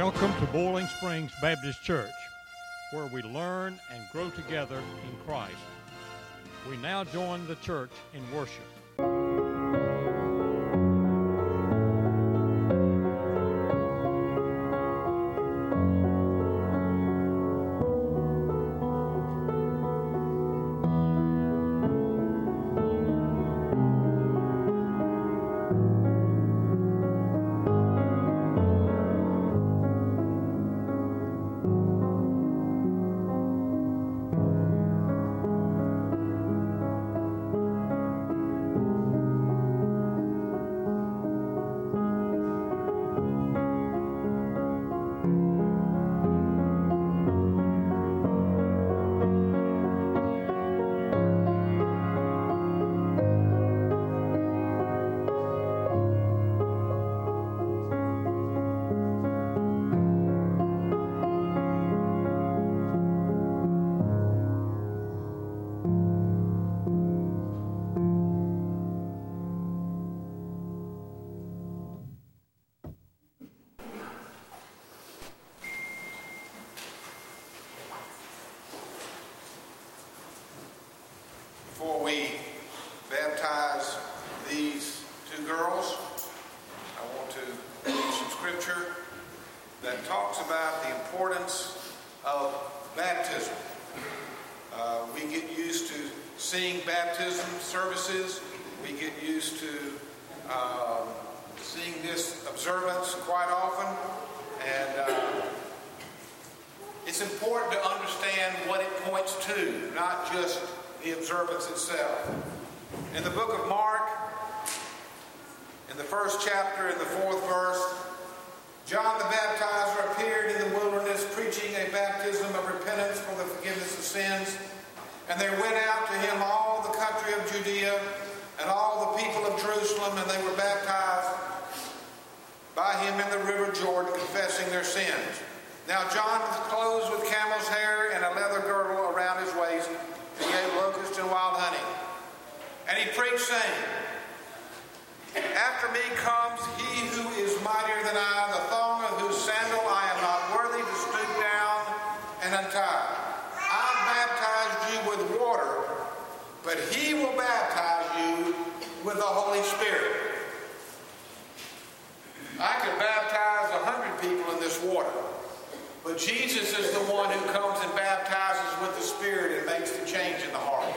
Welcome to Boiling Springs Baptist Church, where we learn and grow together in Christ. We now join the church in worship. Fourth verse, John the Baptizer appeared in the wilderness preaching a baptism of repentance for the forgiveness of sins. And there went out to him all the country of Judea and all the people of Jerusalem, and they were baptized by him in the river Jordan, confessing their sins. Now John was clothed with camel's hair and a leather girdle around his waist. He ate locusts and wild honey. And he preached, saying, After me comes he who is mightier than I, the thong of whose sandal I am not worthy to stoop down and untie. I baptized you with water, but he will baptize you with the Holy Spirit. I could baptize a hundred people in this water. But Jesus is the one who comes and baptizes with the Spirit and makes the change in the heart.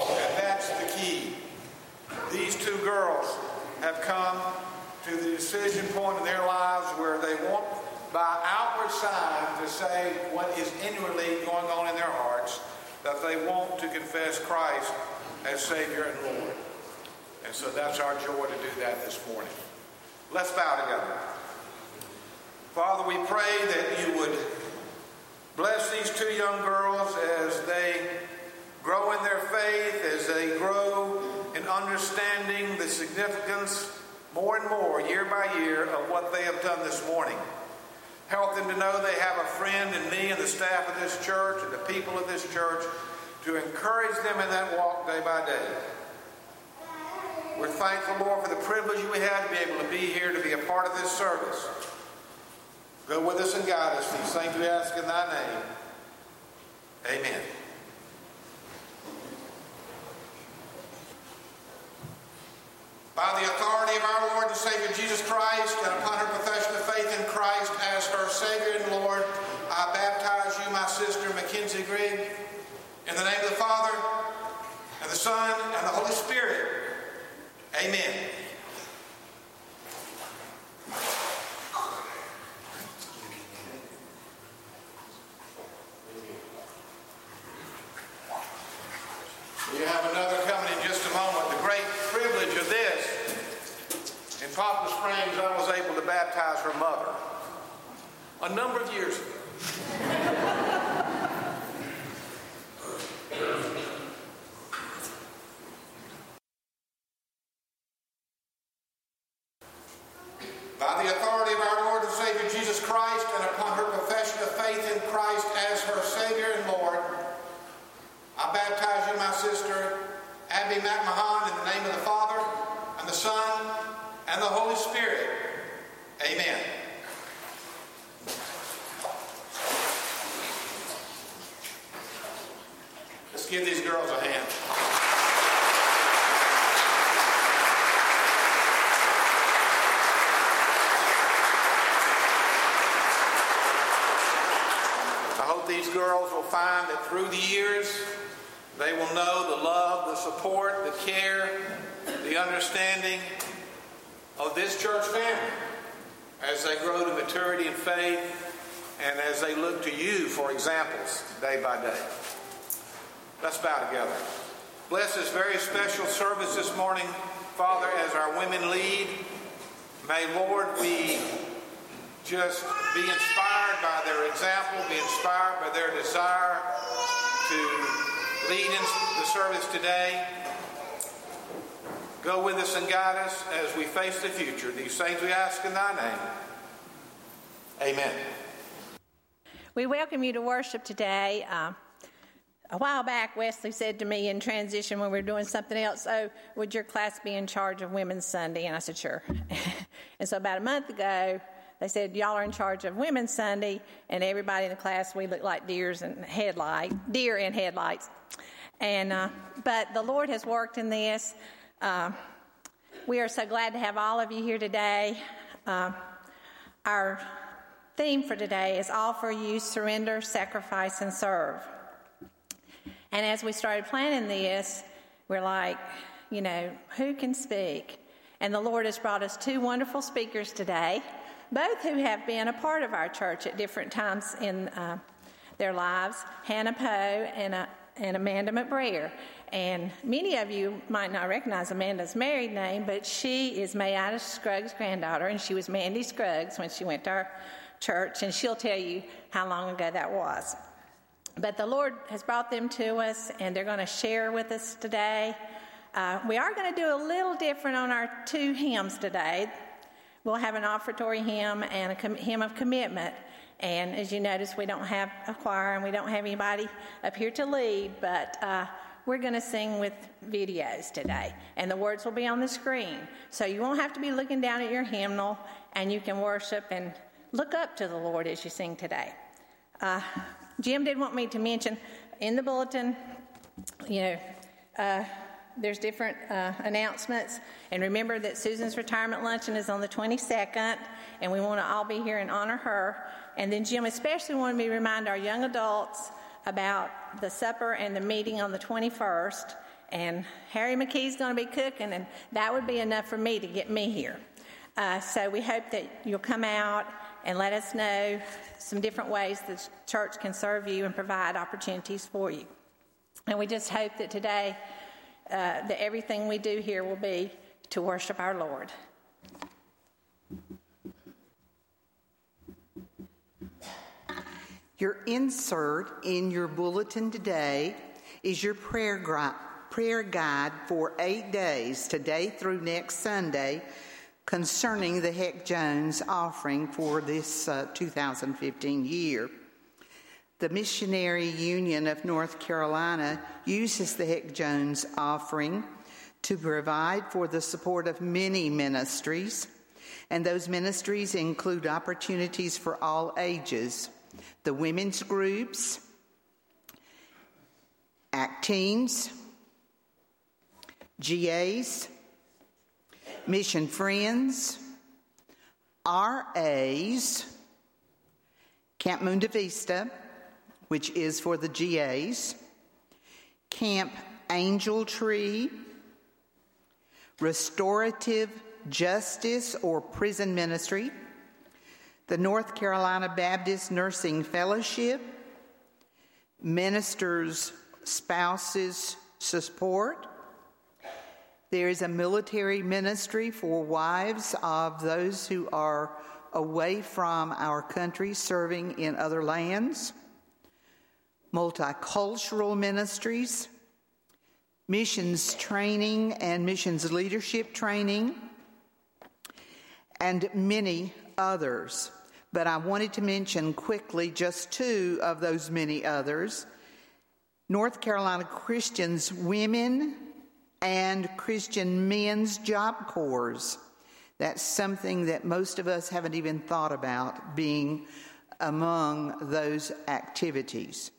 And that's the key. These two girls have come to the decision point in their lives where they want, by outward sign, to say what is inwardly going on in their hearts, that they want to confess Christ as Savior and Lord. And so that's our joy to do that this morning. Let's bow together. Father, we pray that you would bless these two young girls as they grow in their faith, as they grow in understanding the significance more and more, year by year, of what they have done this morning. Help them to know they have a friend in me and the staff of this church and the people of this church to encourage them in that walk day by day. We're thankful, Lord, for the privilege we have to be able to be here to be a part of this service. Go with us and guide us. These things we ask in thy name. Amen. By the authority of our Lord and Savior Jesus Christ, and upon her profession of faith in Christ as her Savior and Lord, I baptize you, my sister Mackenzie Grigg, in the name of the Father, and the Son, and the Holy Spirit. Amen. We have another coming in just a moment. The great privilege of this, in Poplar Springs, I was able to baptize her mother a number of years ago. By the authority of our Lord and Savior Jesus Christ, and upon her profession of faith in Christ as her Savior and Lord, I baptize you, my sister, Abby McMahon, in the name of the Father, and the Son, and the Holy Spirit. Amen. give these girls a hand. I hope these girls will find that through the years, they will know the love, the support, the care, the understanding of this church family as they grow to maturity in faith and as they look to you for examples day by day. Let's bow together. Bless this very special service this morning, Father, as our women lead. May, Lord, we just be inspired by their example, be inspired by their desire to lead in the service today. Go with us and guide us as we face the future. These things we ask in thy name. Amen. We welcome you to worship today. Uh, a while back, Wesley said to me in transition when we were doing something else, Oh, would your class be in charge of Women's Sunday? And I said, Sure. and so about a month ago, they said, Y'all are in charge of Women's Sunday, and everybody in the class, we look like deers and headlight, deer in headlights. And, uh, but the Lord has worked in this. Uh, we are so glad to have all of you here today. Uh, our theme for today is All for You Surrender, Sacrifice, and Serve. And as we started planning this, we're like, you know, who can speak? And the Lord has brought us two wonderful speakers today, both who have been a part of our church at different times in uh, their lives Hannah Poe and, uh, and Amanda McBrayer. And many of you might not recognize Amanda's married name, but she is Mayida Scruggs' granddaughter, and she was Mandy Scruggs when she went to our church, and she'll tell you how long ago that was. But the Lord has brought them to us, and they're going to share with us today. Uh, we are going to do a little different on our two hymns today. We'll have an offertory hymn and a com- hymn of commitment. And as you notice, we don't have a choir and we don't have anybody up here to lead, but uh, we're going to sing with videos today. And the words will be on the screen. So you won't have to be looking down at your hymnal, and you can worship and look up to the Lord as you sing today. Uh, Jim did want me to mention in the bulletin, you know, uh, there's different uh, announcements. And remember that Susan's retirement luncheon is on the 22nd, and we want to all be here and honor her. And then Jim especially wanted me to remind our young adults about the supper and the meeting on the 21st. And Harry McKee's going to be cooking, and that would be enough for me to get me here. Uh, so we hope that you'll come out and let us know some different ways the church can serve you and provide opportunities for you. And we just hope that today, uh, that everything we do here will be to worship our Lord. Your insert in your bulletin today is your prayer, gri- prayer guide for eight days, today through next Sunday, concerning the Heck Jones offering for this uh, 2015 year. The Missionary Union of North Carolina uses the Heck Jones offering to provide for the support of many ministries, and those ministries include opportunities for all ages. The women's groups, ACT teams, GAs, Mission Friends, RAs, Camp Mundo Vista, which is for the GAs, Camp Angel Tree, Restorative Justice or Prison Ministry, the North Carolina Baptist Nursing Fellowship, Ministers Spouses Support. There is a military ministry for wives of those who are away from our country serving in other lands, multicultural ministries, missions training and missions leadership training, and many others. But I wanted to mention quickly just two of those many others North Carolina Christians Women and Christian Men's Job Corps. That's something that most of us haven't even thought about being among those activities.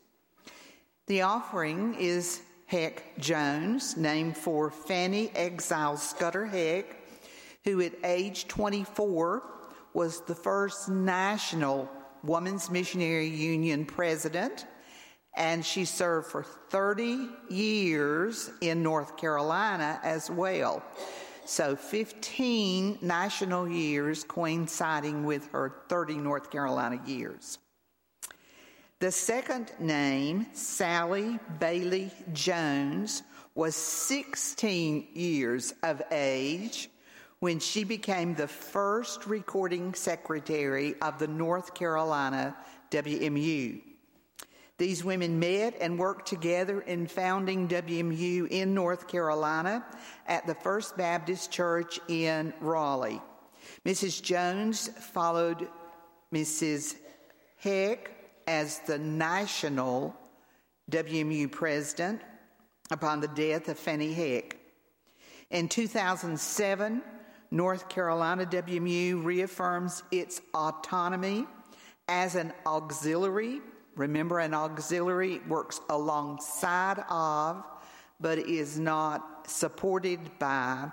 The offering is Heck Jones, named for Fanny Exile Scudder Heck, who at age 24 was the first national Women's Missionary Union president, and she served for 30 years in North Carolina as well. So 15 national years coinciding with her 30 North Carolina years. The second name, Sally Bailey Jones, was 16 years of age when she became the first recording secretary of the North Carolina WMU. These women met and worked together in founding WMU in North Carolina at the First Baptist Church in Raleigh. Mrs. Jones followed Mrs. Heck as the national WMU president upon the death of Fanny Heck. In 2007, North Carolina WMU reaffirms its autonomy as an auxiliary. Remember, an auxiliary works alongside of, but is not supported by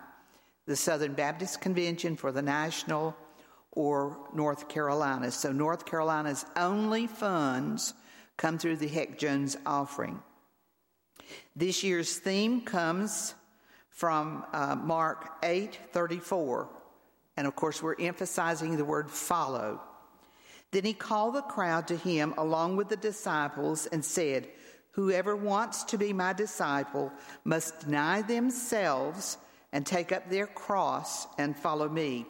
the Southern Baptist Convention for the National or North Carolina. So, North Carolina's only funds come through the Heck Jones offering. This year's theme comes from uh, Mark 8 34. And of course, we're emphasizing the word follow. Then he called the crowd to him along with the disciples and said, Whoever wants to be my disciple must deny themselves and take up their cross and follow me.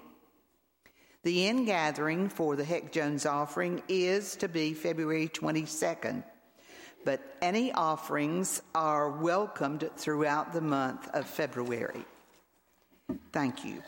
The end gathering for the Heck Jones offering is to be February 22nd but any offerings are welcomed throughout the month of February. Thank you.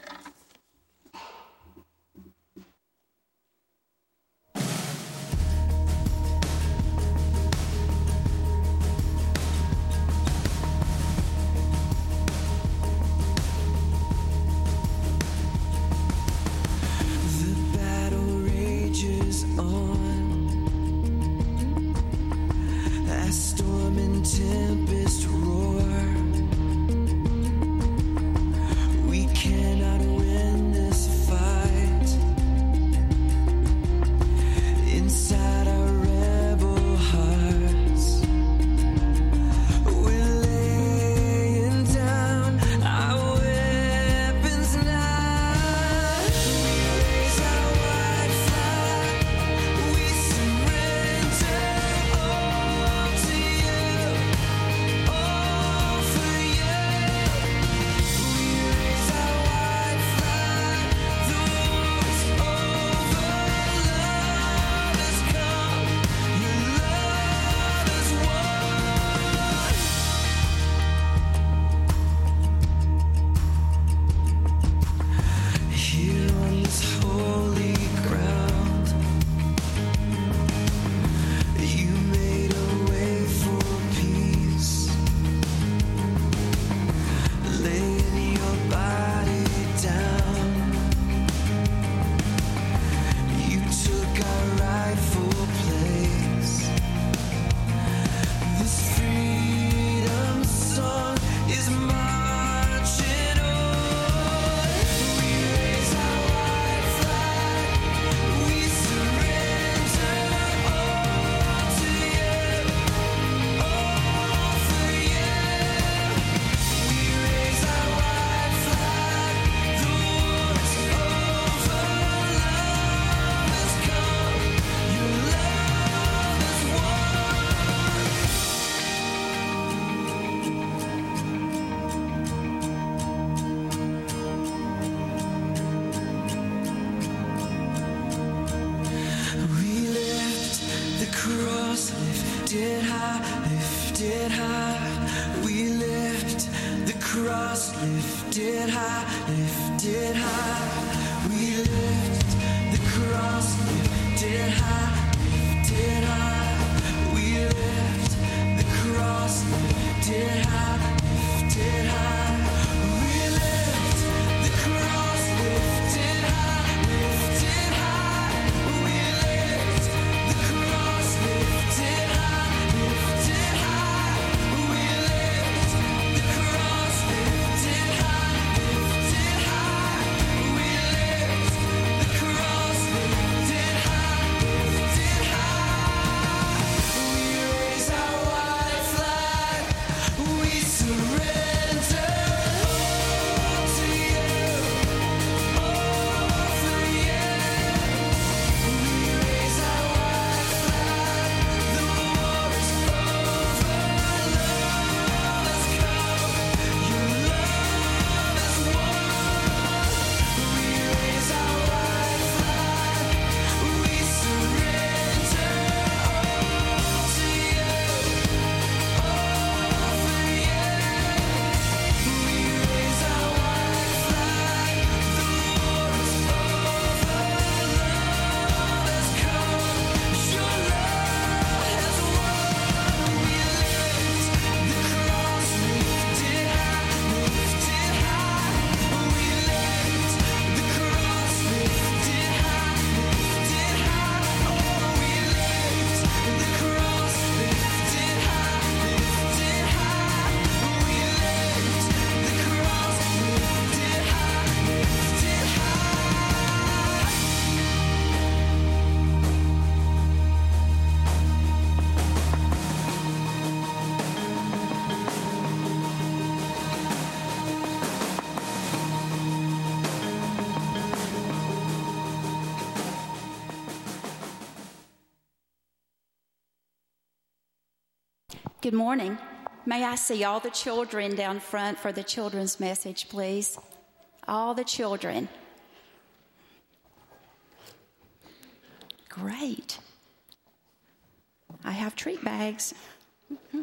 lifted high, we lift the cross, lifted high, lifted high, we lift the cross, lifted high, lifted high, we lift the cross, lifted high. Good morning. May I see all the children down front for the children's message, please? All the children. Great. I have treat bags.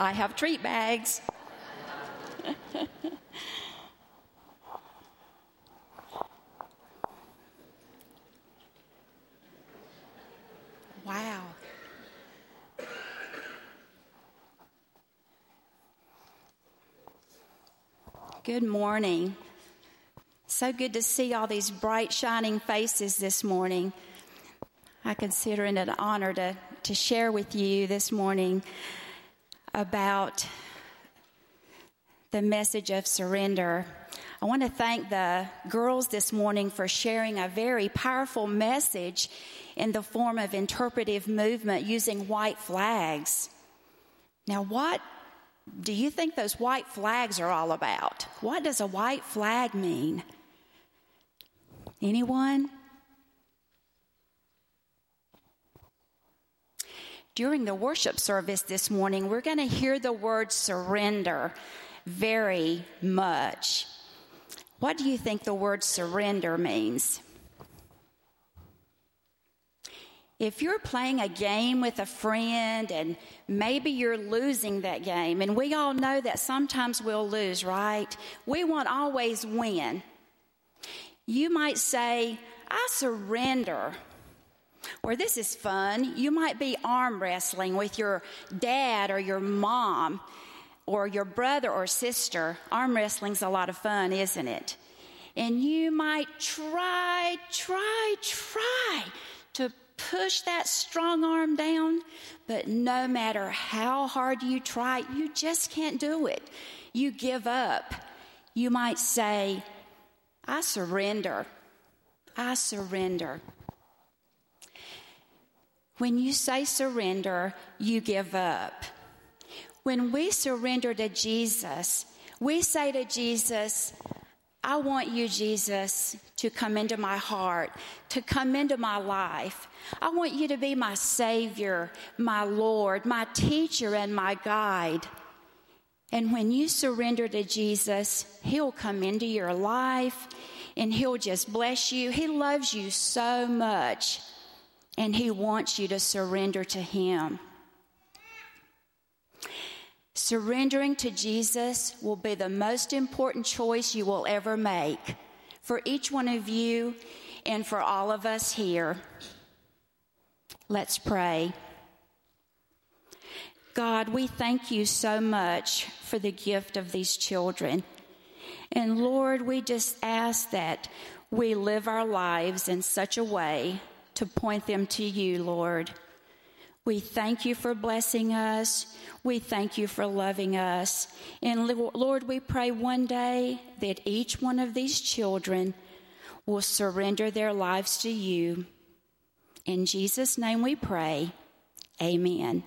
I have treat bags. wow. Good morning. So good to see all these bright, shining faces this morning. I consider it an honor to, to share with you this morning about the message of surrender. I want to thank the girls this morning for sharing a very powerful message in the form of interpretive movement using white flags. Now, what do you think those white flags are all about? What does a white flag mean? Anyone? During the worship service this morning, we're going to hear the word surrender very much. What do you think the word surrender means? If you're playing a game with a friend and maybe you're losing that game, and we all know that sometimes we'll lose, right? We won't always win. You might say, I surrender. Or this is fun. You might be arm wrestling with your dad or your mom or your brother or sister. Arm wrestling's a lot of fun, isn't it? And you might try, try, try push that strong arm down, but no matter how hard you try, you just can't do it. You give up. You might say, I surrender. I surrender. When you say surrender, you give up. When we surrender to Jesus, we say to Jesus, I want you, Jesus, to come into my heart, to come into my life. I want you to be my Savior, my Lord, my teacher, and my guide. And when you surrender to Jesus, He'll come into your life and He'll just bless you. He loves you so much and He wants you to surrender to Him. Surrendering to Jesus will be the most important choice you will ever make for each one of you and for all of us here. Let's pray. God, we thank you so much for the gift of these children. And Lord, we just ask that we live our lives in such a way to point them to you, Lord. We thank you for blessing us. We thank you for loving us. And Lord, we pray one day that each one of these children will surrender their lives to you. In Jesus' name we pray. Amen.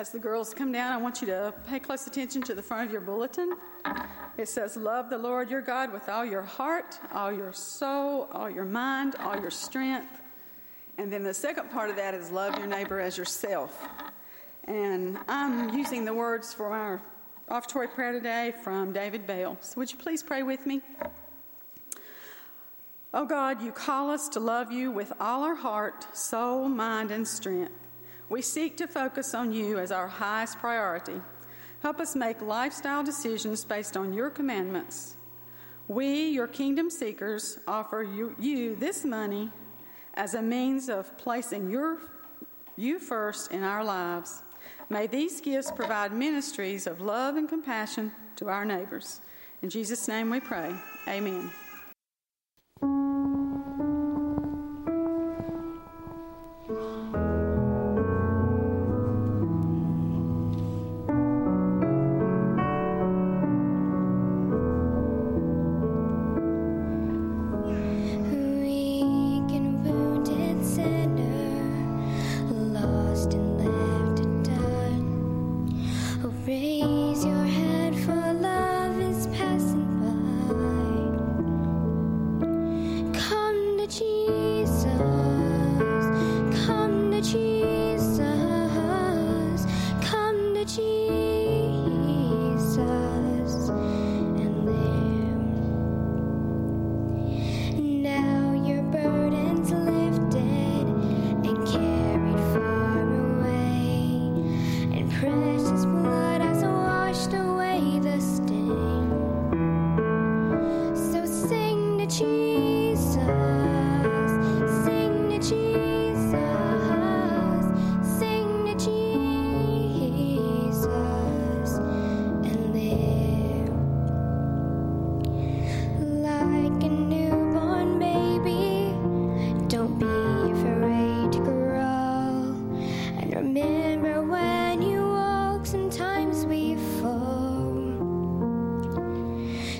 As the girls come down, I want you to pay close attention to the front of your bulletin. It says, Love the Lord your God with all your heart, all your soul, all your mind, all your strength. And then the second part of that is, Love your neighbor as yourself. And I'm using the words for our offertory prayer today from David Bell. So would you please pray with me? Oh God, you call us to love you with all our heart, soul, mind, and strength. We seek to focus on you as our highest priority. Help us make lifestyle decisions based on your commandments. We, your kingdom seekers, offer you, you this money as a means of placing your, you first in our lives. May these gifts provide ministries of love and compassion to our neighbors. In Jesus' name we pray. Amen.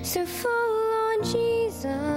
So fall on Jesus,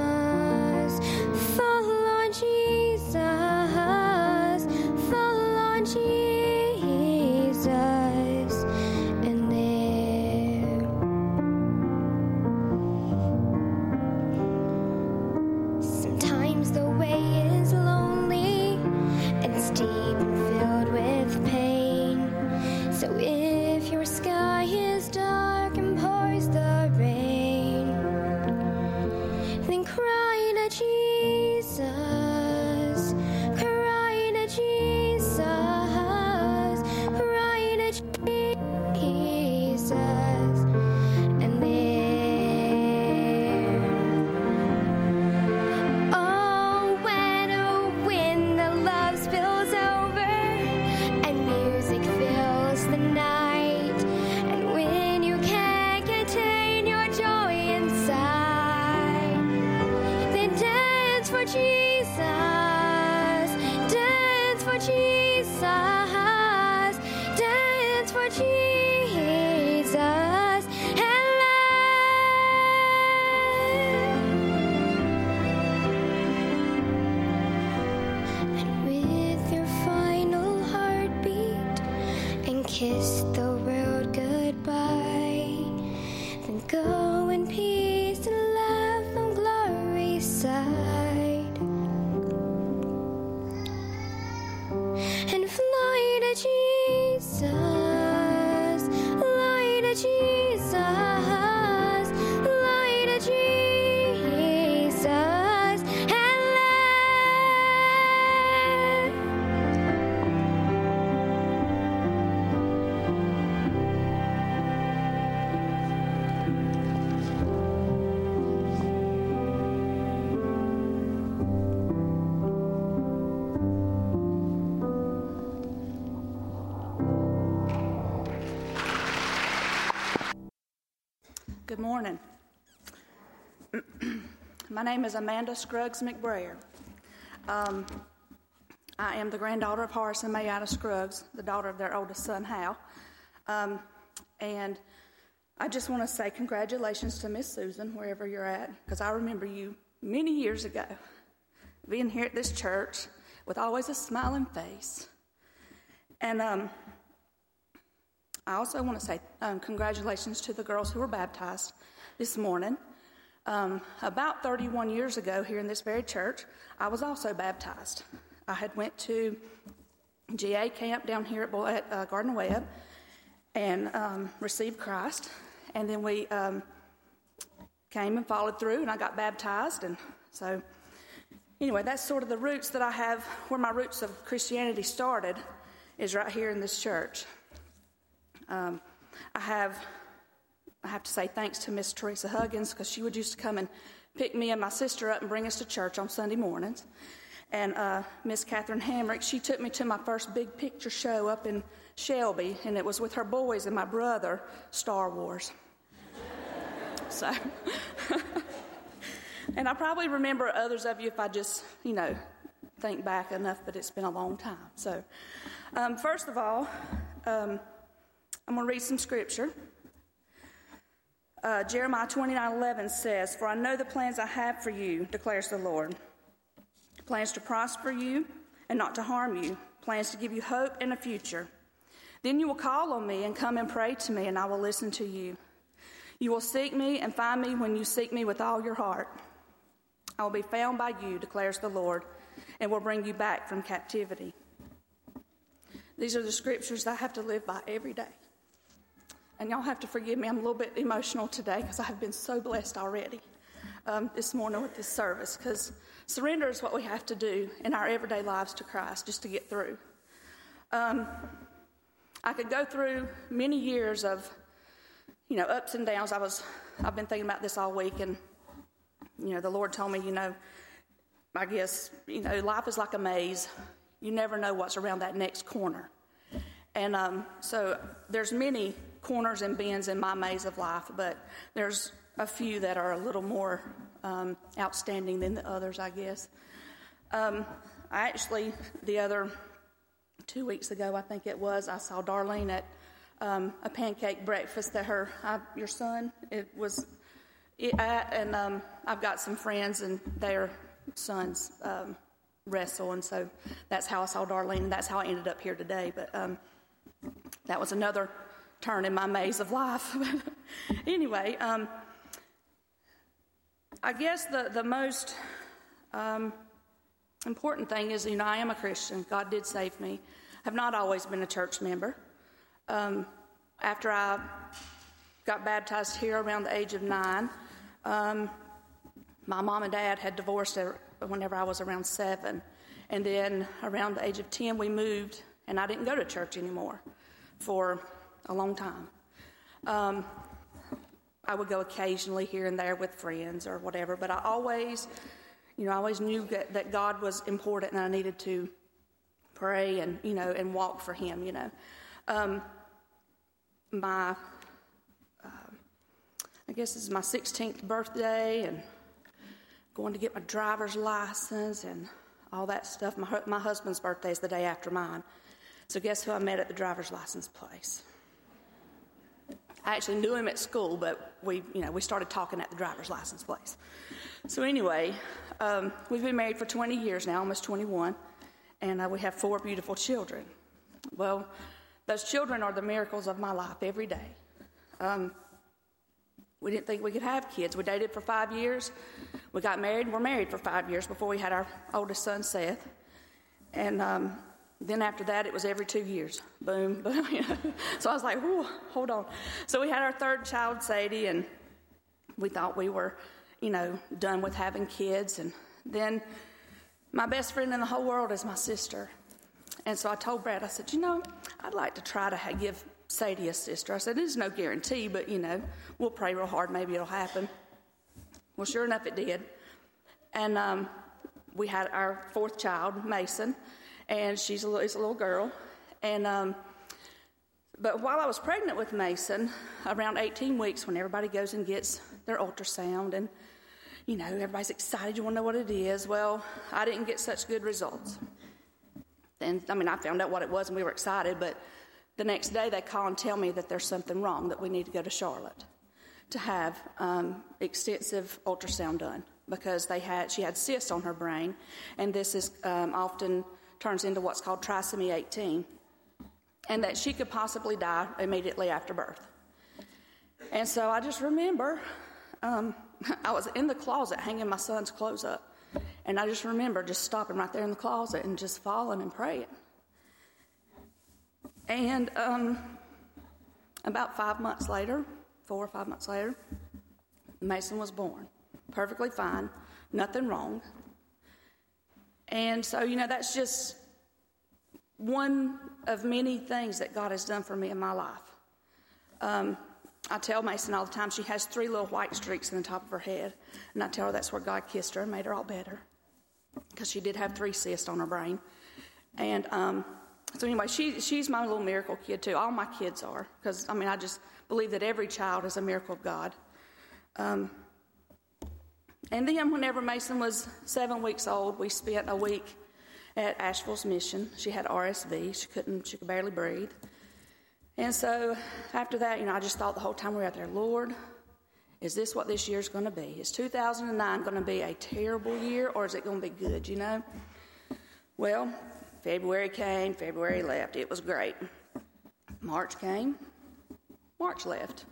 Good morning. My name is Amanda Scruggs McBrayer. Um, I am the granddaughter of Horace and Mayada Scruggs, the daughter of their oldest son, Hal. Um, and I just want to say congratulations to Miss Susan, wherever you're at, because I remember you many years ago being here at this church with always a smiling face. And um, I also want to say um, congratulations to the girls who were baptized this morning. Um, about 31 years ago, here in this very church, I was also baptized. I had went to GA camp down here at, at uh, Gardner Webb and um, received Christ, and then we um, came and followed through, and I got baptized, and so anyway, that's sort of the roots that I have. Where my roots of Christianity started is right here in this church. Um, I have I have to say thanks to Miss Teresa Huggins because she would used to come and pick me and my sister up and bring us to church on Sunday mornings. And uh, Miss Catherine Hamrick, she took me to my first big picture show up in Shelby, and it was with her boys and my brother, Star Wars. so, and I probably remember others of you if I just, you know, think back enough, but it's been a long time. So, um, first of all, um, I'm going to read some scripture. Uh, Jeremiah 29 11 says, For I know the plans I have for you, declares the Lord. Plans to prosper you and not to harm you, plans to give you hope and a future. Then you will call on me and come and pray to me, and I will listen to you. You will seek me and find me when you seek me with all your heart. I will be found by you, declares the Lord, and will bring you back from captivity. These are the scriptures I have to live by every day. And y'all have to forgive me, I'm a little bit emotional today because I have been so blessed already um, this morning with this service because surrender is what we have to do in our everyday lives to Christ just to get through. Um, I could go through many years of, you know, ups and downs. I was, I've been thinking about this all week, and you know, the Lord told me, you know, I guess, you know, life is like a maze. You never know what's around that next corner. And um, so there's many corners and bends in my maze of life, but there's a few that are a little more um, outstanding than the others, I guess. Um, I actually, the other two weeks ago, I think it was, I saw Darlene at um, a pancake breakfast that her, I, your son, it was at, and um, I've got some friends and their sons um, wrestle, and so that's how I saw Darlene, and that's how I ended up here today. But um, that was another turn in my maze of life. anyway, um, I guess the, the most um, important thing is, you know, I am a Christian. God did save me. I've not always been a church member. Um, after I got baptized here around the age of nine, um, my mom and dad had divorced whenever I was around seven. And then around the age of 10, we moved, and I didn't go to church anymore for a long time. Um, I would go occasionally here and there with friends or whatever, but I always, you know, I always knew that, God was important and I needed to pray and, you know, and walk for Him, you know. Um, my, uh, I guess this is my 16th birthday and going to get my driver's license and all that stuff. My, my husband's birthday is the day after mine. So guess who I met at the driver's license place? I actually knew him at school, but we, you know, we started talking at the driver's license place. So anyway, um, we've been married for 20 years now, almost 21, and uh, we have four beautiful children. Well, those children are the miracles of my life every day. Um, we didn't think we could have kids. We dated for five years. We got married. We're married for five years before we had our oldest son, Seth. And um, then after that, it was every two years. Boom, boom. so I was like, hold on. So we had our third child, Sadie, and we thought we were, you know, done with having kids. And then my best friend in the whole world is my sister. And so I told Brad, I said, you know, I'd like to try to give Sadie a sister. I said, there's no guarantee, but, you know, we'll pray real hard. Maybe it'll happen. Well, sure enough, it did. And um, we had our fourth child, Mason and she's a little, it's a little girl. And um, but while I was pregnant with Mason, around 18 weeks, when everybody goes and gets their ultrasound, and you know, everybody's excited, you want to know what it is. Well, I didn't get such good results. And I mean, I found out what it was and we were excited, but the next day they call and tell me that there's something wrong, that we need to go to Charlotte to have um, extensive ultrasound done because they had she had cysts on her brain, and this is um, often turns into what's called trisomy 18, and that she could possibly die immediately after birth. And so I just remember um, I was in the closet hanging my son's clothes up, and I just remember just stopping right there in the closet and just falling and praying. And um, about five months later, four or five months later, Mason was born. Perfectly fine, nothing wrong. And so, you know, that's just one of many things that God has done for me in my life. Um, I tell Mason all the time she has three little white streaks in the top of her head, and I tell her that's where God kissed her and made her all better because she did have three cysts on her brain. And um, so, anyway, she, she's my little miracle kid, too. All my kids are because, I mean, I just believe that every child is a miracle of God. Um, and then, whenever Mason was seven weeks old, we spent a week at Asheville's Mission. She had RSV. She couldn't, she could barely breathe. And so after that, you know, I just thought the whole time we were out there, Lord, is this what this year's going to be? Is 2009 going to be a terrible year or is it going to be good, you know? Well, February came, February left. It was great. March came, March left.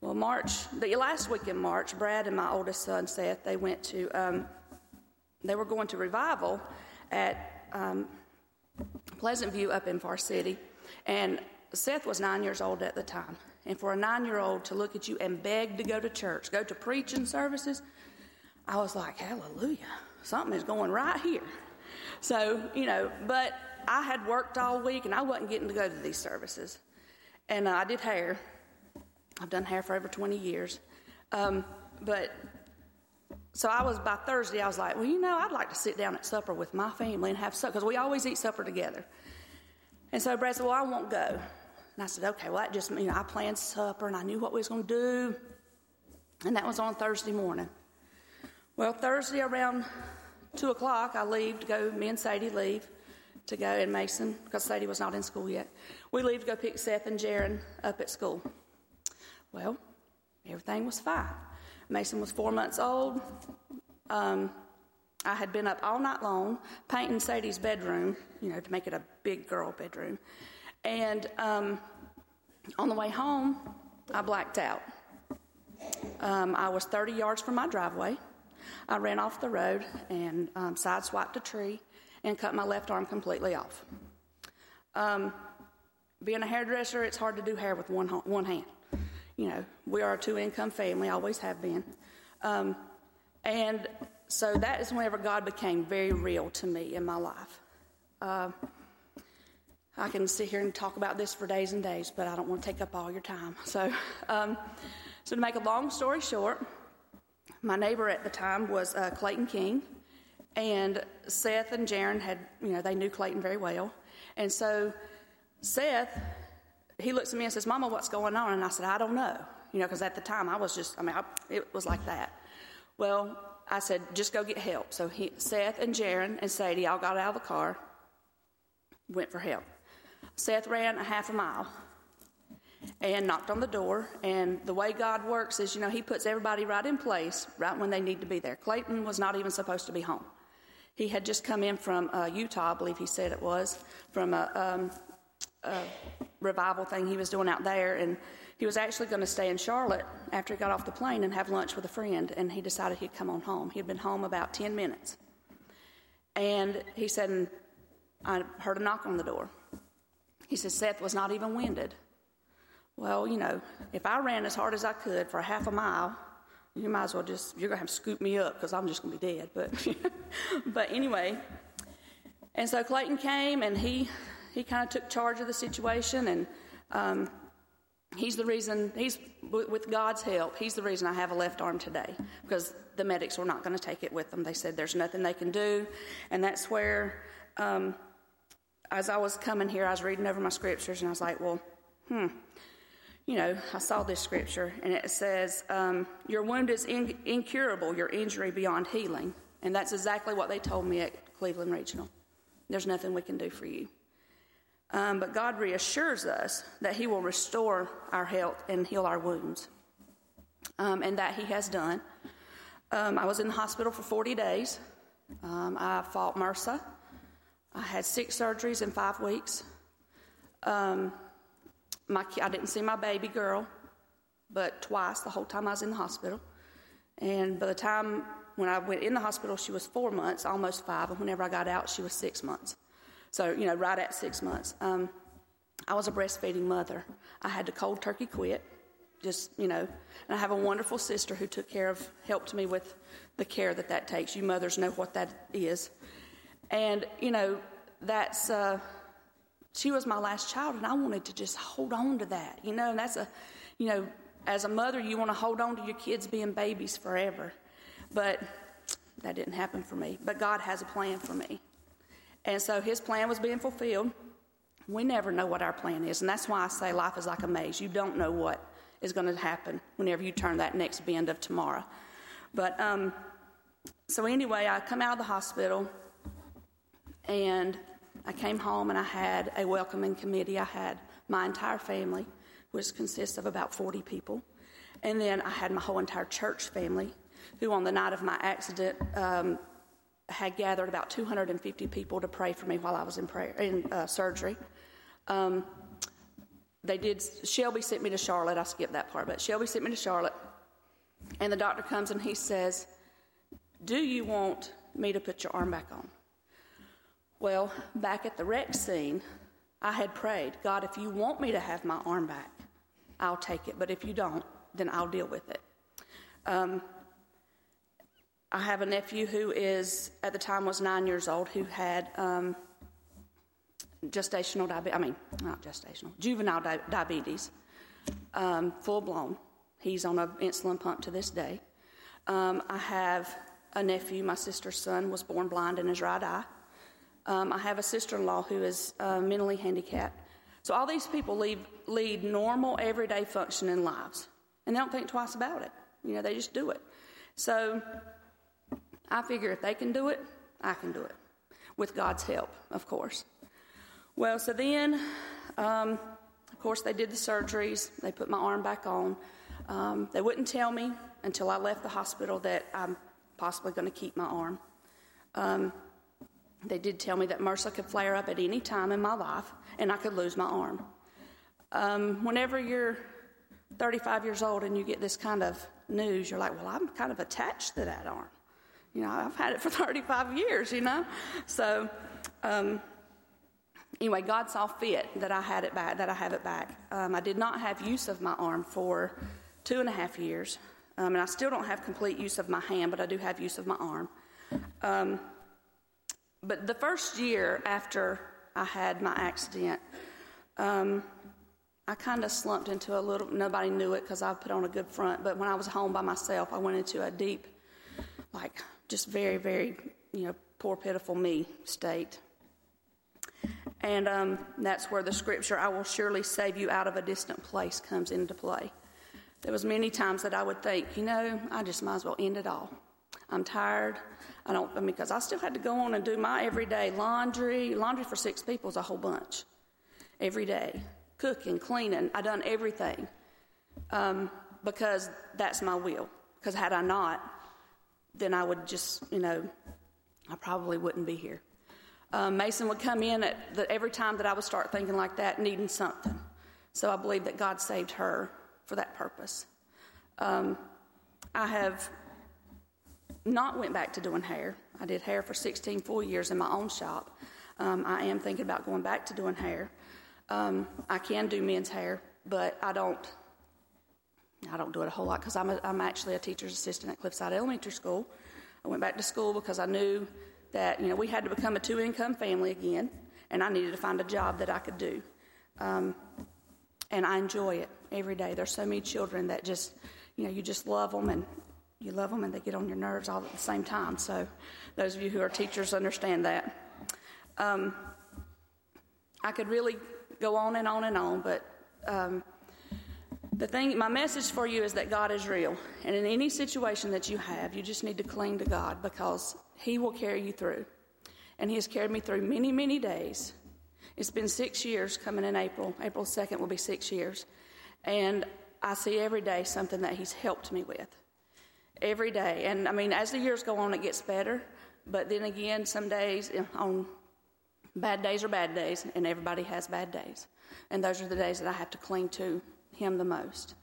Well, March, the last week in March, Brad and my oldest son, Seth, they went to, um, they were going to revival at um, Pleasant View up in Forest City. And Seth was nine years old at the time. And for a nine year old to look at you and beg to go to church, go to preaching services, I was like, hallelujah, something is going right here. So, you know, but I had worked all week and I wasn't getting to go to these services. And uh, I did hair. I've done hair for over 20 years. Um, but so I was by Thursday, I was like, well, you know, I'd like to sit down at supper with my family and have supper because we always eat supper together. And so Brad said, well, I won't go. And I said, okay, well, that just, you know, I planned supper and I knew what we was going to do. And that was on Thursday morning. Well, Thursday around 2 o'clock, I leave to go, me and Sadie leave to go, and Mason, because Sadie was not in school yet. We leave to go pick Seth and Jaron up at school. Well, everything was fine. Mason was four months old. Um, I had been up all night long painting Sadie's bedroom, you know, to make it a big girl bedroom. And um, on the way home, I blacked out. Um, I was 30 yards from my driveway. I ran off the road and um, sideswiped a tree and cut my left arm completely off. Um, being a hairdresser, it's hard to do hair with one, one hand. You know, we are a two income family, always have been. Um, and so that is whenever God became very real to me in my life. Uh, I can sit here and talk about this for days and days, but I don't want to take up all your time. So, um, so to make a long story short, my neighbor at the time was uh, Clayton King, and Seth and Jaron had, you know, they knew Clayton very well, and so Seth, he looks at me and says, "Mama, what's going on?" And I said, "I don't know," you know, because at the time I was just, I mean, I, it was like that. Well, I said, "Just go get help." So he, Seth and Jaron and Sadie all got out of the car, went for help. Seth ran a half a mile and knocked on the door. And the way God works is, you know, He puts everybody right in place right when they need to be there. Clayton was not even supposed to be home. He had just come in from uh, Utah, I believe he said it was, from a, um, a revival thing he was doing out there. And he was actually going to stay in Charlotte after he got off the plane and have lunch with a friend. And he decided he'd come on home. He had been home about 10 minutes. And he said, and I heard a knock on the door. He said, Seth was not even winded. Well, you know, if I ran as hard as I could for a half a mile, you might as well just, you're going to have to scoop me up because I'm just going to be dead. But, but anyway, and so Clayton came and he, he kind of took charge of the situation and um, he's the reason, he's, with God's help, he's the reason I have a left arm today because the medics were not going to take it with them. They said there's nothing they can do. And that's where, um, as I was coming here, I was reading over my scriptures and I was like, well, hmm, you know, I saw this scripture and it says, um, Your wound is in- incurable, your injury beyond healing. And that's exactly what they told me at Cleveland Regional. There's nothing we can do for you. Um, but God reassures us that He will restore our health and heal our wounds, um, and that He has done. Um, I was in the hospital for 40 days. Um, I fought MRSA. I had six surgeries in five weeks. Um, my, I didn't see my baby girl, but twice the whole time I was in the hospital. And by the time when I went in the hospital, she was four months, almost five, and whenever I got out, she was six months. So, you know, right at six months. Um, I was a breastfeeding mother. I had to cold turkey quit, just, you know, and I have a wonderful sister who took care of, helped me with the care that that takes. You mothers know what that is. And, you know, that's, uh, she was my last child, and I wanted to just hold on to that, you know, and that's a, you know, as a mother, you want to hold on to your kids being babies forever. But that didn't happen for me. But God has a plan for me. And so his plan was being fulfilled. We never know what our plan is. And that's why I say life is like a maze. You don't know what is going to happen whenever you turn that next bend of tomorrow. But um, so anyway, I come out of the hospital and I came home and I had a welcoming committee. I had my entire family, which consists of about 40 people. And then I had my whole entire church family, who on the night of my accident um, had gathered about 250 people to pray for me while I was in prayer in uh, surgery. Um, they did. Shelby sent me to Charlotte. I skipped that part, but Shelby sent me to Charlotte, and the doctor comes and he says, "Do you want me to put your arm back on?" Well, back at the wreck scene, I had prayed, God, if you want me to have my arm back, I'll take it. But if you don't, then I'll deal with it. Um, I have a nephew who is, at the time, was nine years old, who had um, gestational diabetes. I mean, not gestational, juvenile di- diabetes, um, full blown. He's on an insulin pump to this day. Um, I have a nephew, my sister's son, was born blind in his right eye. Um, I have a sister in law who is uh, mentally handicapped. So all these people lead, lead normal, everyday functioning lives. And they don't think twice about it. You know, they just do it. So I figure if they can do it, I can do it. With God's help, of course. Well, so then, um, of course, they did the surgeries. They put my arm back on. Um, they wouldn't tell me until I left the hospital that I'm possibly going to keep my arm. Um, they did tell me that MRSA could flare up at any time in my life and I could lose my arm. Um, whenever you're 35 years old and you get this kind of news, you're like, well, I'm kind of attached to that arm. You know, I've had it for 35 years, you know? So, um, anyway, God saw fit that I had it back, that I have it back. Um, I did not have use of my arm for two and a half years. Um, and I still don't have complete use of my hand, but I do have use of my arm. Um, but the first year after I had my accident, um, I kind of slumped into a little, nobody knew it because I put on a good front, but when I was home by myself, I went into a deep, like, just very, very, you know, poor, pitiful me state. And um, that's where the scripture, I will surely save you out of a distant place, comes into play. There was many times that I would think, you know, I just might as well end it all. I'm tired. I don't, I mean, because I still had to go on and do my everyday laundry. Laundry for six people is a whole bunch every day. Cooking, cleaning, I done everything um, because that's my will. Because had I not, then I would just, you know, I probably wouldn't be here. Um, Mason would come in at the, every time that I would start thinking like that, needing something. So I believe that God saved her for that purpose. Um, I have not went back to doing hair. I did hair for 16 full years in my own shop. Um, I am thinking about going back to doing hair. Um, I can do men's hair, but I don't. I don't do it a whole lot because I'm, a, I'm actually a teacher's assistant at Cliffside Elementary School. I went back to school because I knew that you know we had to become a two-income family again, and I needed to find a job that I could do. Um, and I enjoy it every day. There's so many children that just, you know, you just love them and you love them and they get on your nerves all at the same time. So, those of you who are teachers understand that. Um, I could really go on and on and on, but um, the thing, my message for you is that God is real. And in any situation that you have, you just need to cling to God because He will carry you through. And He has carried me through many, many days. It's been six years coming in April. April 2nd will be six years. And I see every day something that He's helped me with. Every day. And I mean, as the years go on, it gets better. But then again, some days, eh, on bad days are bad days, and everybody has bad days. And those are the days that I have to cling to him the most.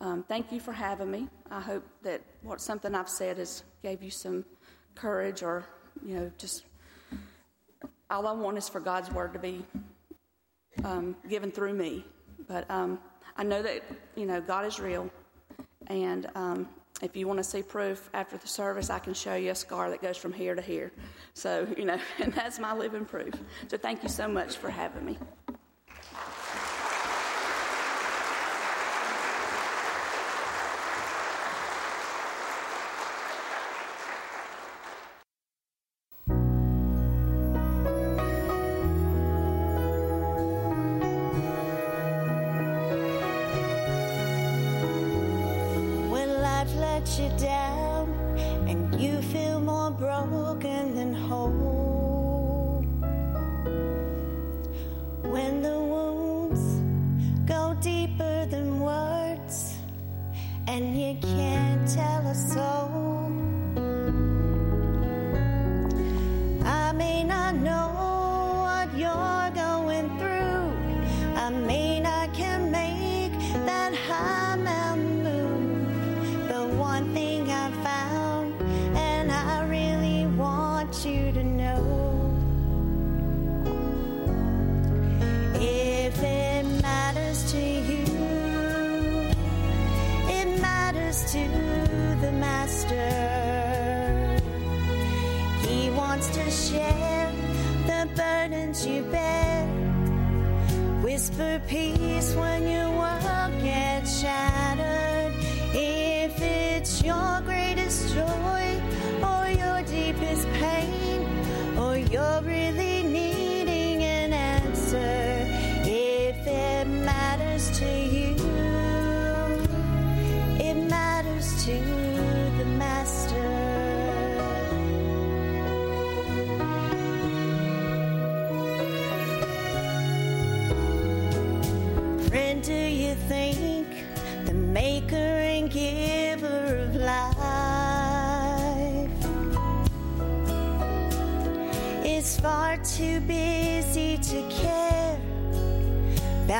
Um, thank you for having me. I hope that what something I've said has gave you some courage, or you know, just all I want is for God's word to be um, given through me. But um, I know that you know God is real, and um, if you want to see proof after the service, I can show you a scar that goes from here to here. So you know, and that's my living proof. So thank you so much for having me. and you can't tell a soul. Too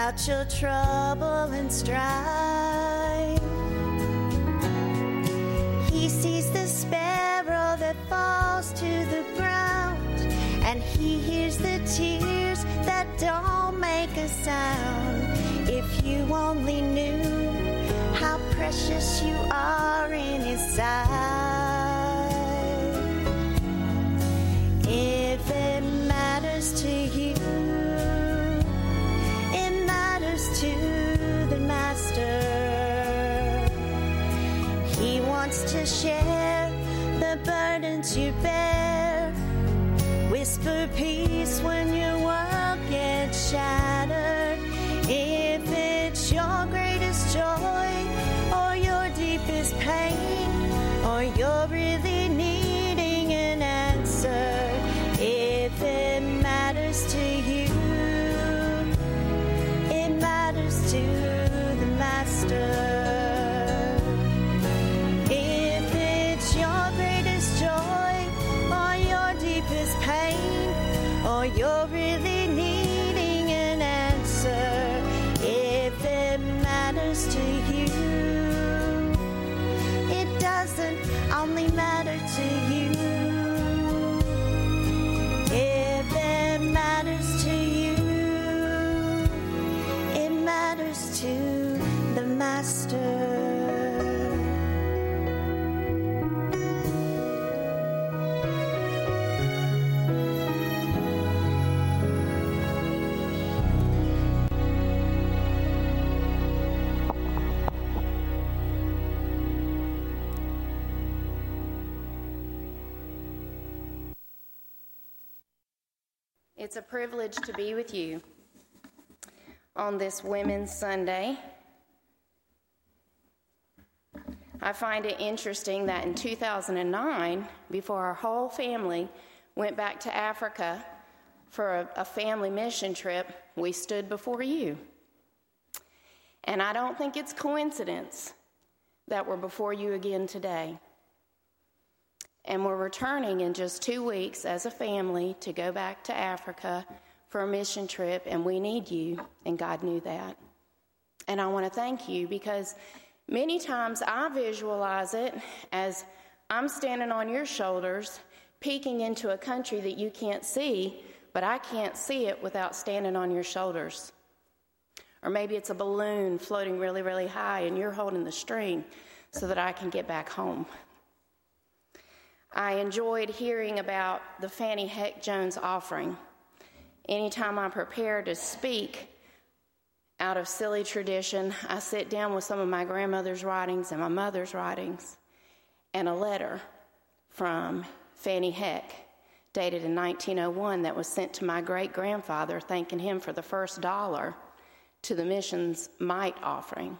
about your trouble and strife. He sees the sparrow that falls to the ground, and he hears the tears that don't make a sound. If you only knew how precious you are in his sight. Whisper peace when your world gets shattered. It's a privilege to be with you. on this Women's Sunday. I find it interesting that in 2009, before our whole family went back to Africa for a, a, family mission trip, we stood before you. And I don't think it's coincidence that we're before you again today. And we're returning in just two weeks as a family to go back to Africa for a mission trip, and we need you, and God knew that. And I want to thank you because many times I visualize it as I'm standing on your shoulders, peeking into a country that you can't see, but I can't see it without standing on your shoulders. Or maybe it's a balloon floating really, really high, and you're holding the string so that I can get back home. I enjoyed hearing about the Fannie Heck Jones offering. Anytime I prepare to speak out of silly tradition, I sit down with some of my grandmother's writings and my mother's writings and a letter from Fannie Heck dated in 1901 that was sent to my great grandfather thanking him for the first dollar to the mission's mite offering,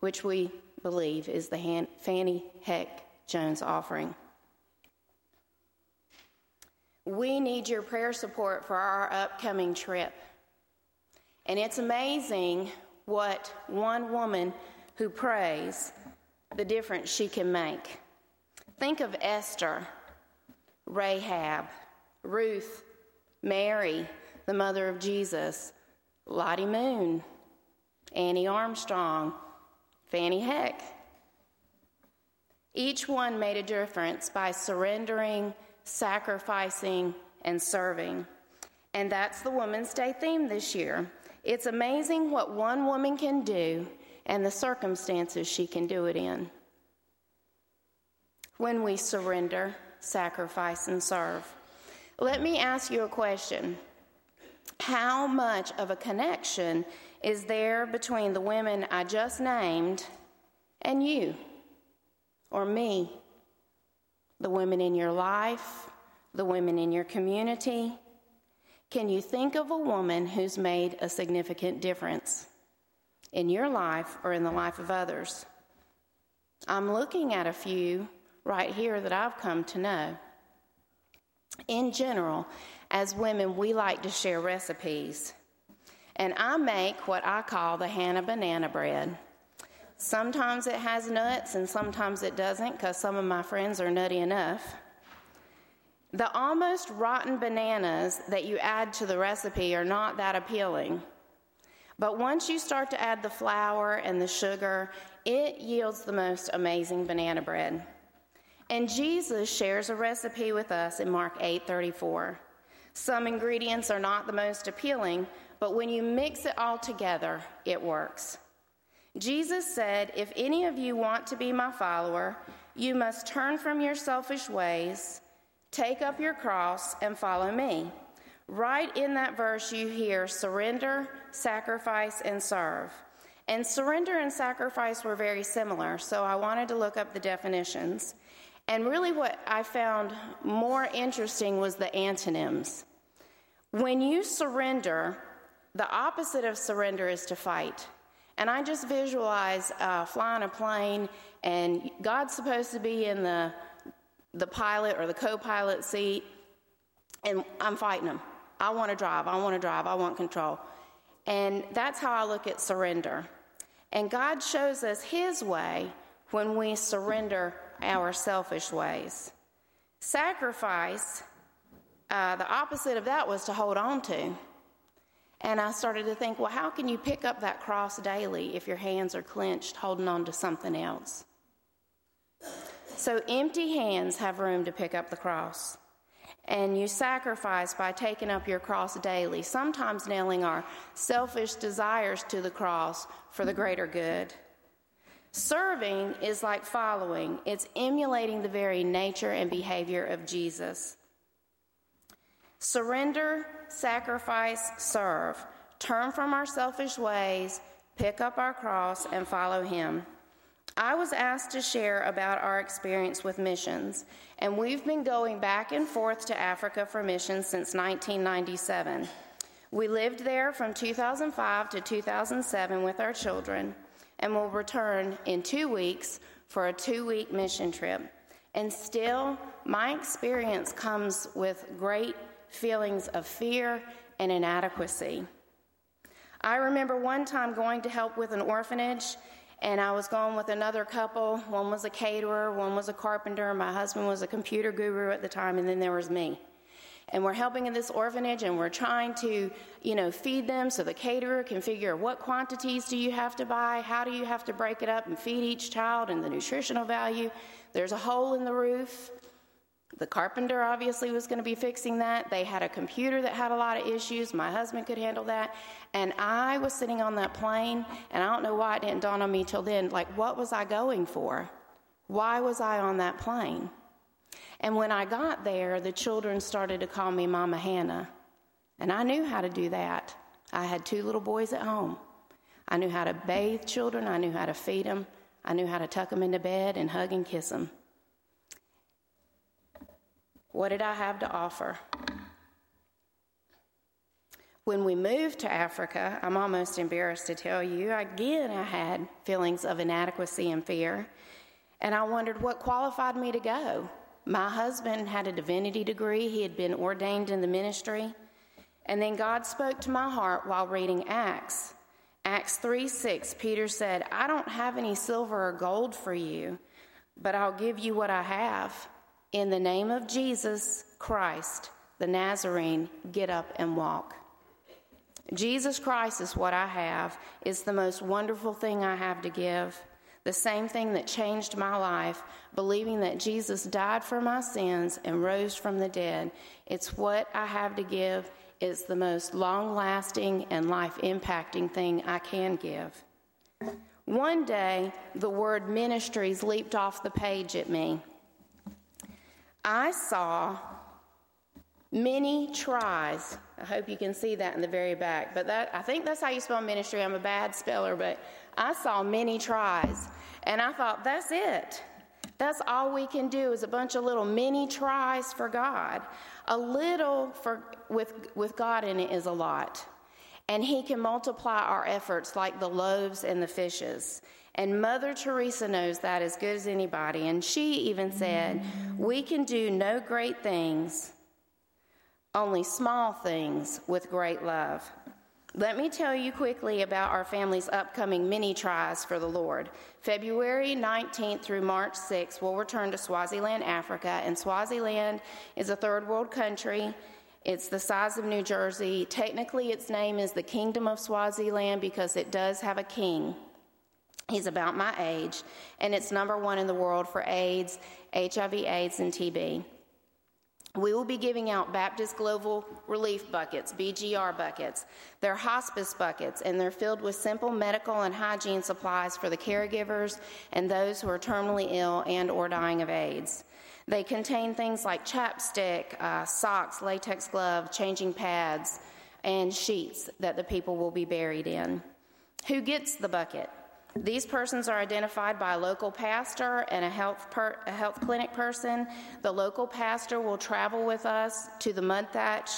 which we believe is the Fannie Heck Jones offering. We need your prayer support for our upcoming trip. And it's amazing what one woman who prays, the difference she can make. Think of Esther, Rahab, Ruth, Mary, the mother of Jesus, Lottie Moon, Annie Armstrong, Fannie Heck. Each one made a difference by surrendering sacrificing, and serving. And that's the Women's Day theme this year. It's amazing what one woman can do and the circumstances she can do it in. When we surrender, sacrifice, and serve. Let me ask you a question. How much of a connection is there between the women I just named and you or me the women in your life, the women in your community? Can you think of a woman who's made a significant difference in your life or in the life of others? I'm looking at a few right here that I've come to know. In general, as women, we like to share recipes. And I make what I call the Hannah banana bread. Sometimes it has nuts and sometimes it doesn't because some of my friends are nutty enough. The almost rotten bananas that you add to the recipe are not that appealing. But once you start to add the flour and the sugar, it yields the most amazing banana bread. And Jesus shares a recipe with us in Mark 8:34. Some ingredients are not the most appealing, but when you mix it all together, it works. Jesus said, If any of you want to be my follower, you must turn from your selfish ways, take up your cross, and follow me. Right in that verse, you hear surrender, sacrifice, and serve. And surrender and sacrifice were very similar, so I wanted to look up the definitions. And really, what I found more interesting was the antonyms. When you surrender, the opposite of surrender is to fight. And I just visualize uh, flying a plane, and God's supposed to be in the, the pilot or the co pilot seat, and I'm fighting him. I want to drive, I want to drive, I want control. And that's how I look at surrender. And God shows us His way when we surrender our selfish ways. Sacrifice, uh, the opposite of that was to hold on to. And I started to think, well, how can you pick up that cross daily if your hands are clenched holding on to something else? So, empty hands have room to pick up the cross. And you sacrifice by taking up your cross daily, sometimes nailing our selfish desires to the cross for the greater good. Serving is like following, it's emulating the very nature and behavior of Jesus. Surrender, sacrifice, serve. Turn from our selfish ways, pick up our cross, and follow Him. I was asked to share about our experience with missions, and we've been going back and forth to Africa for missions since 1997. We lived there from 2005 to 2007 with our children and will return in two weeks for a two week mission trip. And still, my experience comes with great feelings of fear and inadequacy. I remember one time going to help with an orphanage, and I was going with another couple. One was a caterer, one was a carpenter, my husband was a computer guru at the time, and then there was me. And we're helping in this orphanage, and we're trying to, you know, feed them so the caterer can figure what quantities do you have to buy, how do you have to break it up and feed each child, and the nutritional value. There's a hole in the roof. The carpenter obviously was going to be fixing that. They had a computer that had a lot of issues. My husband could handle that. And I was sitting on that plane, and I don't know why it didn't dawn on me till then like, what was I going for? Why was I on that plane? And when I got there, the children started to call me Mama Hannah. And I knew how to do that. I had two little boys at home. I knew how to bathe children, I knew how to feed them, I knew how to tuck them into bed and hug and kiss them. What did I have to offer? When we moved to Africa, I'm almost embarrassed to tell you, again, I had feelings of inadequacy and fear. And I wondered what qualified me to go. My husband had a divinity degree, he had been ordained in the ministry. And then God spoke to my heart while reading Acts. Acts 3 6, Peter said, I don't have any silver or gold for you, but I'll give you what I have. In the name of Jesus Christ, the Nazarene, get up and walk. Jesus Christ is what I have. It's the most wonderful thing I have to give. The same thing that changed my life, believing that Jesus died for my sins and rose from the dead. It's what I have to give. It's the most long lasting and life impacting thing I can give. One day, the word ministries leaped off the page at me. I saw many tries. I hope you can see that in the very back. But that I think that's how you spell ministry. I'm a bad speller, but I saw many tries. And I thought, that's it. That's all we can do is a bunch of little mini tries for God. A little for with with God in it is a lot. And he can multiply our efforts like the loaves and the fishes. And Mother Teresa knows that as good as anybody. And she even said, We can do no great things, only small things with great love. Let me tell you quickly about our family's upcoming mini tries for the Lord. February 19th through March 6th, we'll return to Swaziland, Africa. And Swaziland is a third world country. It's the size of New Jersey. Technically, its name is the Kingdom of Swaziland because it does have a king. He's about my age, and it's number one in the world for AIDS, HIV, AIDS, and TB. We will be giving out Baptist Global Relief buckets, BGR buckets. They're hospice buckets, and they're filled with simple medical and hygiene supplies for the caregivers and those who are terminally ill and or dying of AIDS. They contain things like chapstick, uh, socks, latex glove, changing pads, and sheets that the people will be buried in. Who gets the bucket? These persons are identified by a local pastor and a health, per, a health clinic person. The local pastor will travel with us to the mud thatch.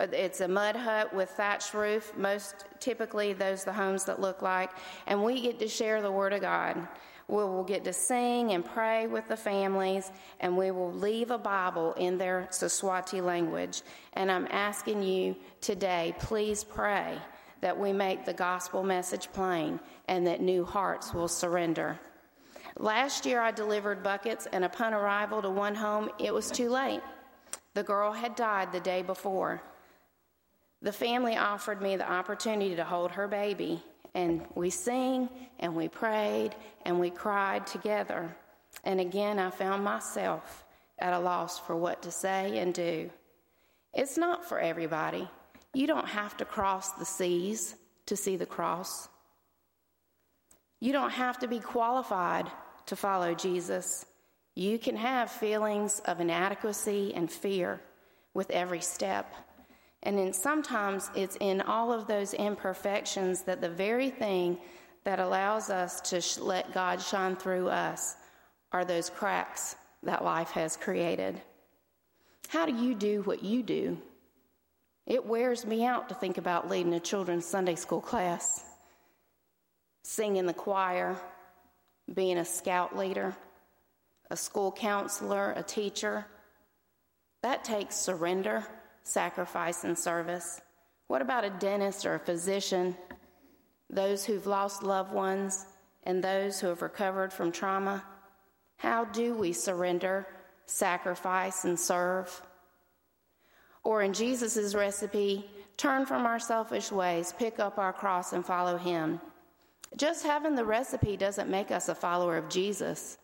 It's a mud hut with thatched roof, most typically those the homes that look like, and we get to share the Word of God. We will get to sing and pray with the families, and we will leave a Bible in their Siswati language. And I'm asking you today, please pray that we make the gospel message plain and that new hearts will surrender. Last year, I delivered buckets, and upon arrival to one home, it was too late. The girl had died the day before. The family offered me the opportunity to hold her baby, and we sang and we prayed and we cried together. And again, I found myself at a loss for what to say and do. It's not for everybody. You don't have to cross the seas to see the cross. You don't have to be qualified to follow Jesus. You can have feelings of inadequacy and fear with every step. And then sometimes it's in all of those imperfections that the very thing that allows us to sh- let God shine through us are those cracks that life has created. How do you do what you do It wears me out to think about leading a children's Sunday school class, singing the choir, being a scout leader, a school counselor, a teacher. That takes surrender, sacrifice, and service. What about a dentist or a physician? Those who've lost loved ones and those who have recovered from trauma? How do we surrender, sacrifice, and serve? Or in Jesus' recipe, turn from our selfish ways, pick up our cross, and follow him. Just having the recipe doesn't make us a follower of Jesus.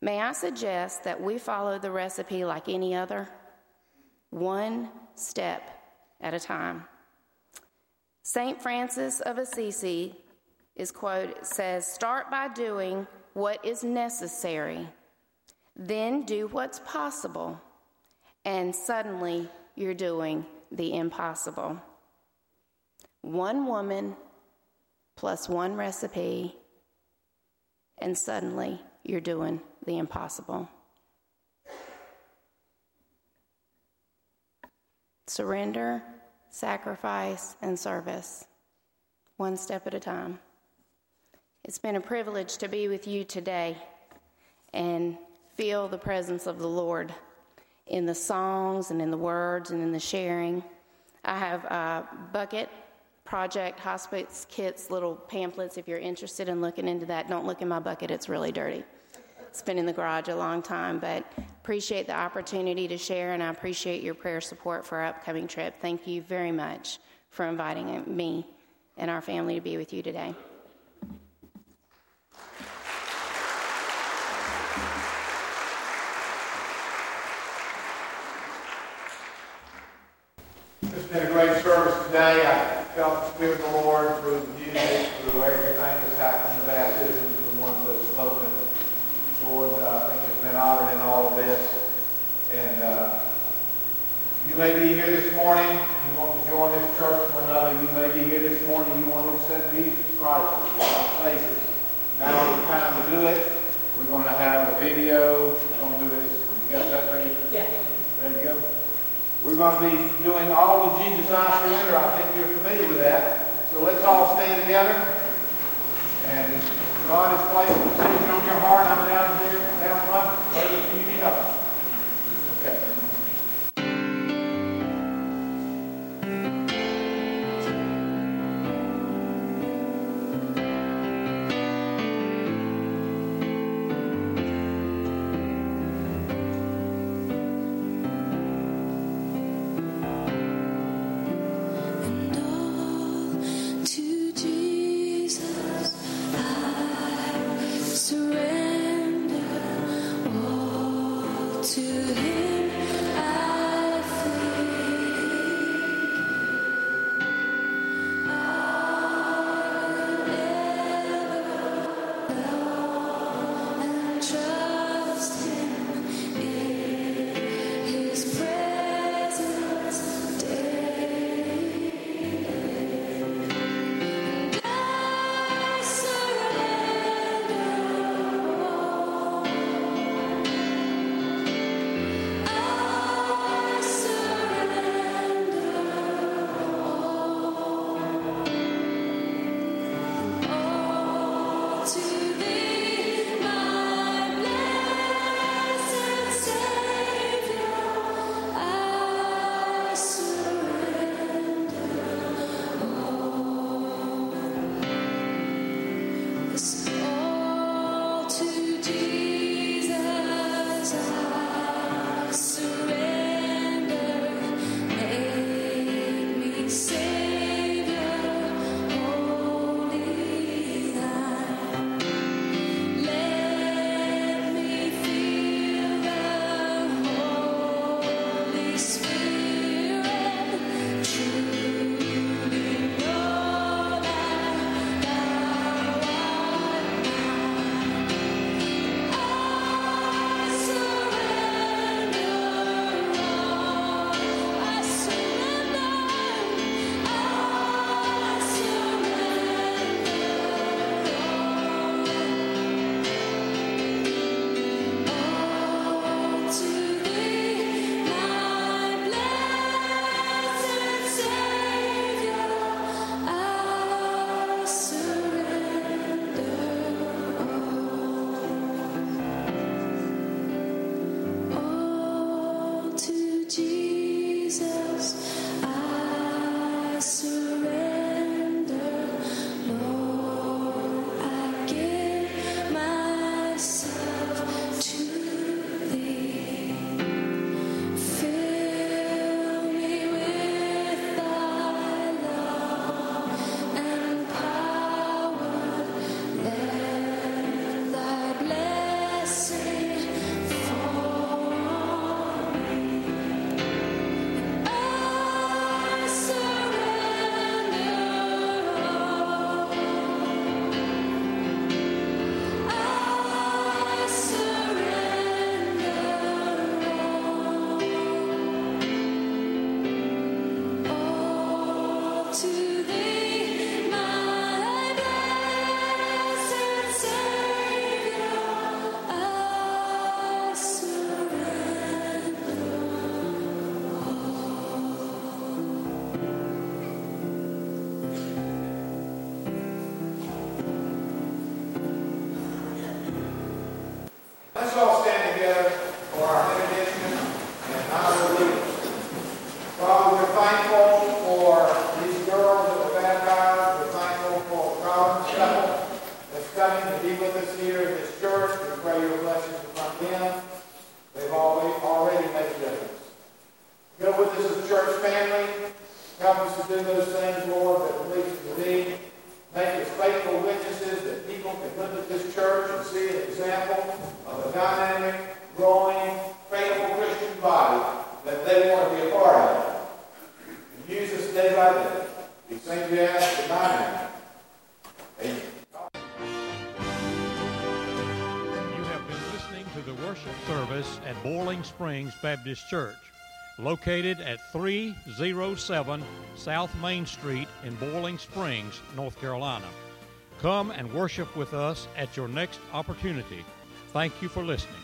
May I suggest that we follow the recipe like any other, one step at a time. St. Francis of Assisi is quote says start by doing what is necessary, then do what's possible, and suddenly you're doing the impossible. One woman plus one recipe, and suddenly you're doing the impossible. Surrender, sacrifice, and service, one step at a time. It's been a privilege to be with you today and feel the presence of the Lord in the songs and in the words and in the sharing. I have a bucket project hospice kits little pamphlets if you're interested in looking into that. Don't look in my bucket it's really dirty. It's been in the garage a long time but appreciate the opportunity to share and i appreciate your prayer support for our upcoming trip. Thank you very much for inviting me and our family to be with you today. It's been a great service today. Felt the Spirit of the Lord through the music, through everything that's happened, in the baptism, the ones that have spoken. Lord, uh, I think has been honored in all of this. And uh, you may be here this morning. You want to join this church for another. You may be here this morning. You want to accept Jesus Christ as Lord Savior. Now is the time to do it. We're going to have a video. We're going to do this. You got that ready? Yeah. Ready to go? We're going to be doing all of Jesus I Surrender. I think you're familiar with that. So let's all stand together. And God has placed a decision on your heart. I'm down here, Baptist Church, located at 307 South Main Street in Boiling Springs, North Carolina. Come and worship with us at your next opportunity. Thank you for listening.